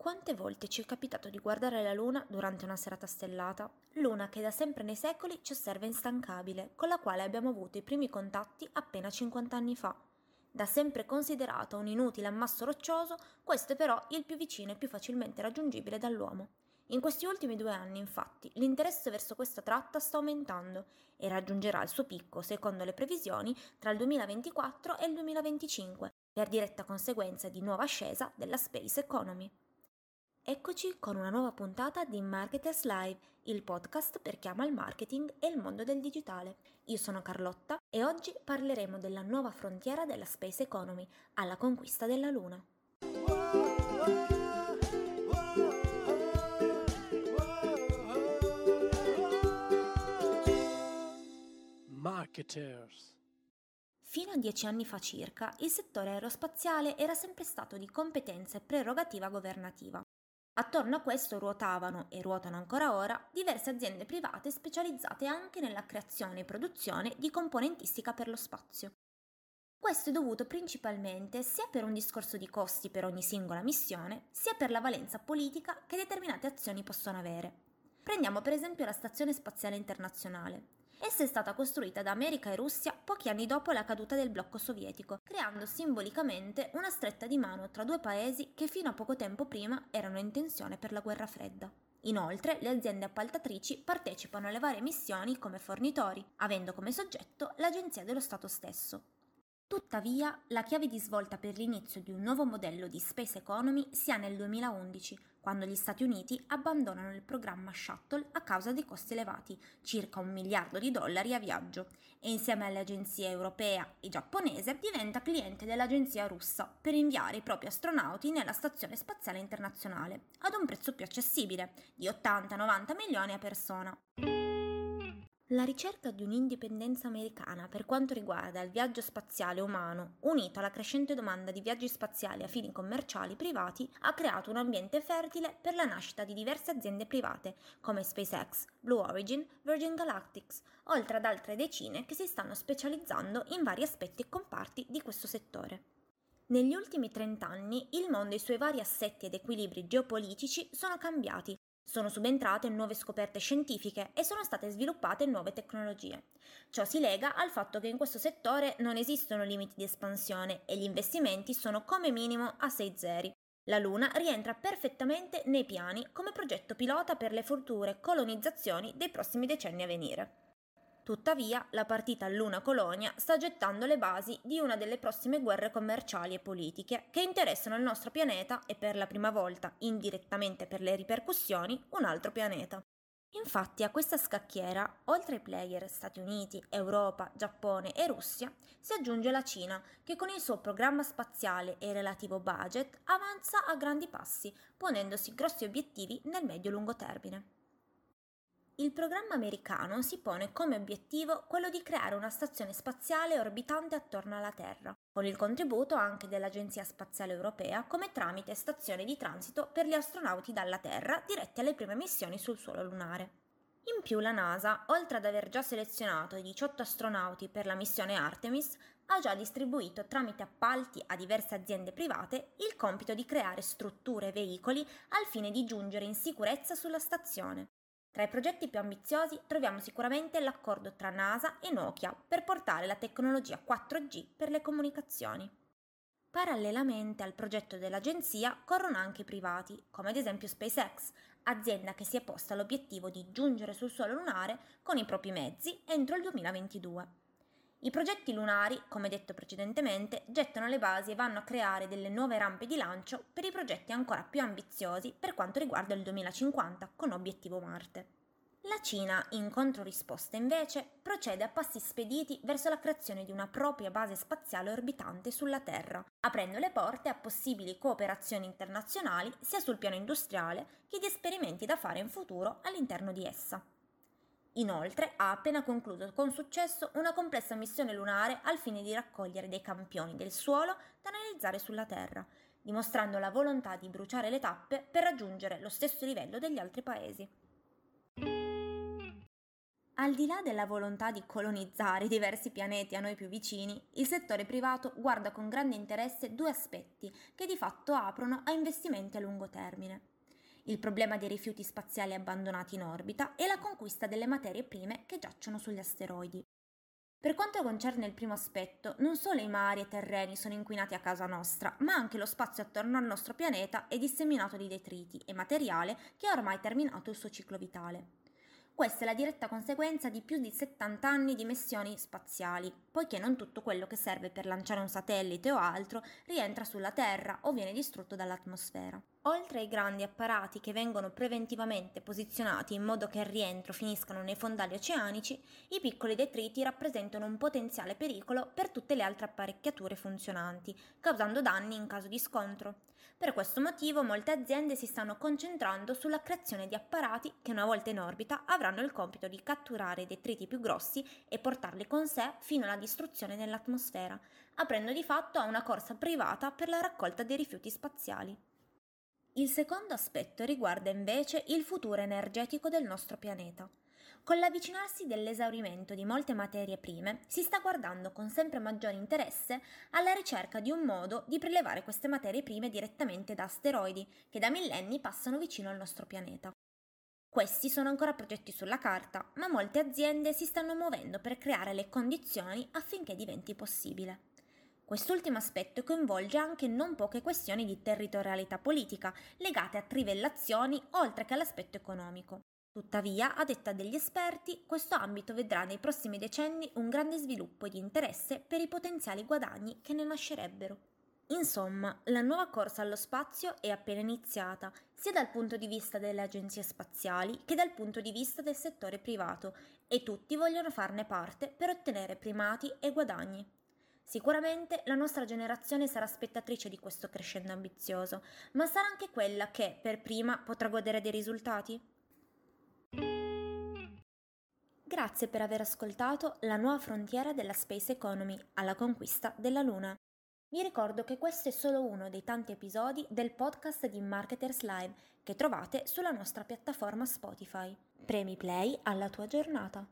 Quante volte ci è capitato di guardare la Luna durante una serata stellata? Luna che da sempre nei secoli ci osserva instancabile, con la quale abbiamo avuto i primi contatti appena 50 anni fa. Da sempre considerata un inutile ammasso roccioso, questo è però il più vicino e più facilmente raggiungibile dall'uomo. In questi ultimi due anni, infatti, l'interesse verso questa tratta sta aumentando e raggiungerà il suo picco, secondo le previsioni, tra il 2024 e il 2025, per diretta conseguenza di nuova ascesa della space economy. Eccoci con una nuova puntata di Marketers Live, il podcast per chi ama il marketing e il mondo del digitale. Io sono Carlotta e oggi parleremo della nuova frontiera della space economy, alla conquista della Luna. Marketers Fino a dieci anni fa circa, il settore aerospaziale era sempre stato di competenza e prerogativa governativa. Attorno a questo ruotavano, e ruotano ancora ora, diverse aziende private specializzate anche nella creazione e produzione di componentistica per lo spazio. Questo è dovuto principalmente sia per un discorso di costi per ogni singola missione, sia per la valenza politica che determinate azioni possono avere. Prendiamo per esempio la Stazione Spaziale Internazionale. Essa è stata costruita da America e Russia pochi anni dopo la caduta del blocco sovietico, creando simbolicamente una stretta di mano tra due paesi che fino a poco tempo prima erano in tensione per la guerra fredda. Inoltre, le aziende appaltatrici partecipano alle varie missioni come fornitori, avendo come soggetto l'agenzia dello Stato stesso. Tuttavia, la chiave di svolta per l'inizio di un nuovo modello di Space Economy si ha nel 2011, quando gli Stati Uniti abbandonano il programma Shuttle a causa dei costi elevati, circa un miliardo di dollari a viaggio, e insieme alle agenzie europea e giapponese diventa cliente dell'agenzia russa per inviare i propri astronauti nella Stazione Spaziale Internazionale, ad un prezzo più accessibile, di 80-90 milioni a persona. La ricerca di un'indipendenza americana per quanto riguarda il viaggio spaziale umano, unito alla crescente domanda di viaggi spaziali a fini commerciali privati, ha creato un ambiente fertile per la nascita di diverse aziende private, come SpaceX, Blue Origin, Virgin Galactics, oltre ad altre decine che si stanno specializzando in vari aspetti e comparti di questo settore. Negli ultimi 30 anni il mondo e i suoi vari assetti ed equilibri geopolitici sono cambiati sono subentrate nuove scoperte scientifiche e sono state sviluppate nuove tecnologie. Ciò si lega al fatto che in questo settore non esistono limiti di espansione e gli investimenti sono come minimo a 6 zeri. La Luna rientra perfettamente nei piani come progetto pilota per le future colonizzazioni dei prossimi decenni a venire. Tuttavia, la partita Luna-Colonia sta gettando le basi di una delle prossime guerre commerciali e politiche che interessano il nostro pianeta e per la prima volta, indirettamente per le ripercussioni, un altro pianeta. Infatti a questa scacchiera, oltre ai player Stati Uniti, Europa, Giappone e Russia, si aggiunge la Cina, che con il suo programma spaziale e relativo budget avanza a grandi passi, ponendosi grossi obiettivi nel medio-lungo termine. Il programma americano si pone come obiettivo quello di creare una stazione spaziale orbitante attorno alla Terra, con il contributo anche dell'Agenzia Spaziale Europea come tramite stazione di transito per gli astronauti dalla Terra diretti alle prime missioni sul suolo lunare. In più la NASA, oltre ad aver già selezionato i 18 astronauti per la missione Artemis, ha già distribuito tramite appalti a diverse aziende private il compito di creare strutture e veicoli al fine di giungere in sicurezza sulla stazione. Tra i progetti più ambiziosi troviamo sicuramente l'accordo tra NASA e Nokia per portare la tecnologia 4G per le comunicazioni. Parallelamente al progetto dell'agenzia corrono anche i privati, come ad esempio SpaceX, azienda che si è posta l'obiettivo di giungere sul suolo lunare con i propri mezzi entro il 2022. I progetti lunari, come detto precedentemente, gettano le basi e vanno a creare delle nuove rampe di lancio per i progetti ancora più ambiziosi per quanto riguarda il 2050 con obiettivo Marte. La Cina, in controrisposta invece, procede a passi spediti verso la creazione di una propria base spaziale orbitante sulla Terra, aprendo le porte a possibili cooperazioni internazionali sia sul piano industriale che di esperimenti da fare in futuro all'interno di essa. Inoltre ha appena concluso con successo una complessa missione lunare al fine di raccogliere dei campioni del suolo da analizzare sulla Terra, dimostrando la volontà di bruciare le tappe per raggiungere lo stesso livello degli altri paesi. Al di là della volontà di colonizzare diversi pianeti a noi più vicini, il settore privato guarda con grande interesse due aspetti che di fatto aprono a investimenti a lungo termine. Il problema dei rifiuti spaziali abbandonati in orbita e la conquista delle materie prime che giacciono sugli asteroidi. Per quanto concerne il primo aspetto, non solo i mari e i terreni sono inquinati a casa nostra, ma anche lo spazio attorno al nostro pianeta è disseminato di detriti e materiale che ha ormai terminato il suo ciclo vitale. Questa è la diretta conseguenza di più di 70 anni di missioni spaziali, poiché non tutto quello che serve per lanciare un satellite o altro rientra sulla Terra o viene distrutto dall'atmosfera. Oltre ai grandi apparati che vengono preventivamente posizionati in modo che al rientro finiscano nei fondali oceanici, i piccoli detriti rappresentano un potenziale pericolo per tutte le altre apparecchiature funzionanti, causando danni in caso di scontro. Per questo motivo molte aziende si stanno concentrando sulla creazione di apparati che una volta in orbita avranno il compito di catturare i detriti più grossi e portarli con sé fino alla distruzione nell'atmosfera, aprendo di fatto a una corsa privata per la raccolta dei rifiuti spaziali. Il secondo aspetto riguarda invece il futuro energetico del nostro pianeta. Con l'avvicinarsi dell'esaurimento di molte materie prime, si sta guardando con sempre maggiore interesse alla ricerca di un modo di prelevare queste materie prime direttamente da asteroidi che da millenni passano vicino al nostro pianeta. Questi sono ancora progetti sulla carta, ma molte aziende si stanno muovendo per creare le condizioni affinché diventi possibile. Quest'ultimo aspetto coinvolge anche non poche questioni di territorialità politica legate a trivellazioni oltre che all'aspetto economico. Tuttavia, a detta degli esperti, questo ambito vedrà nei prossimi decenni un grande sviluppo di interesse per i potenziali guadagni che ne nascerebbero. Insomma, la nuova corsa allo spazio è appena iniziata, sia dal punto di vista delle agenzie spaziali che dal punto di vista del settore privato, e tutti vogliono farne parte per ottenere primati e guadagni. Sicuramente la nostra generazione sarà spettatrice di questo crescendo ambizioso, ma sarà anche quella che, per prima, potrà godere dei risultati? Grazie per aver ascoltato La nuova frontiera della Space Economy alla conquista della Luna. Vi ricordo che questo è solo uno dei tanti episodi del podcast di Marketers Live che trovate sulla nostra piattaforma Spotify. Premi play alla tua giornata.